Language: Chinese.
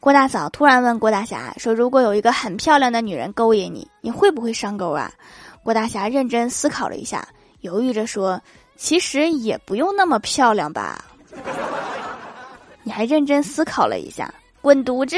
郭大嫂突然问郭大侠说如果有一个很漂亮的女人勾引你你会不会上钩啊？郭大侠认真思考了一下犹豫着说其实也不用那么漂亮吧。你还认真思考了一下滚犊子！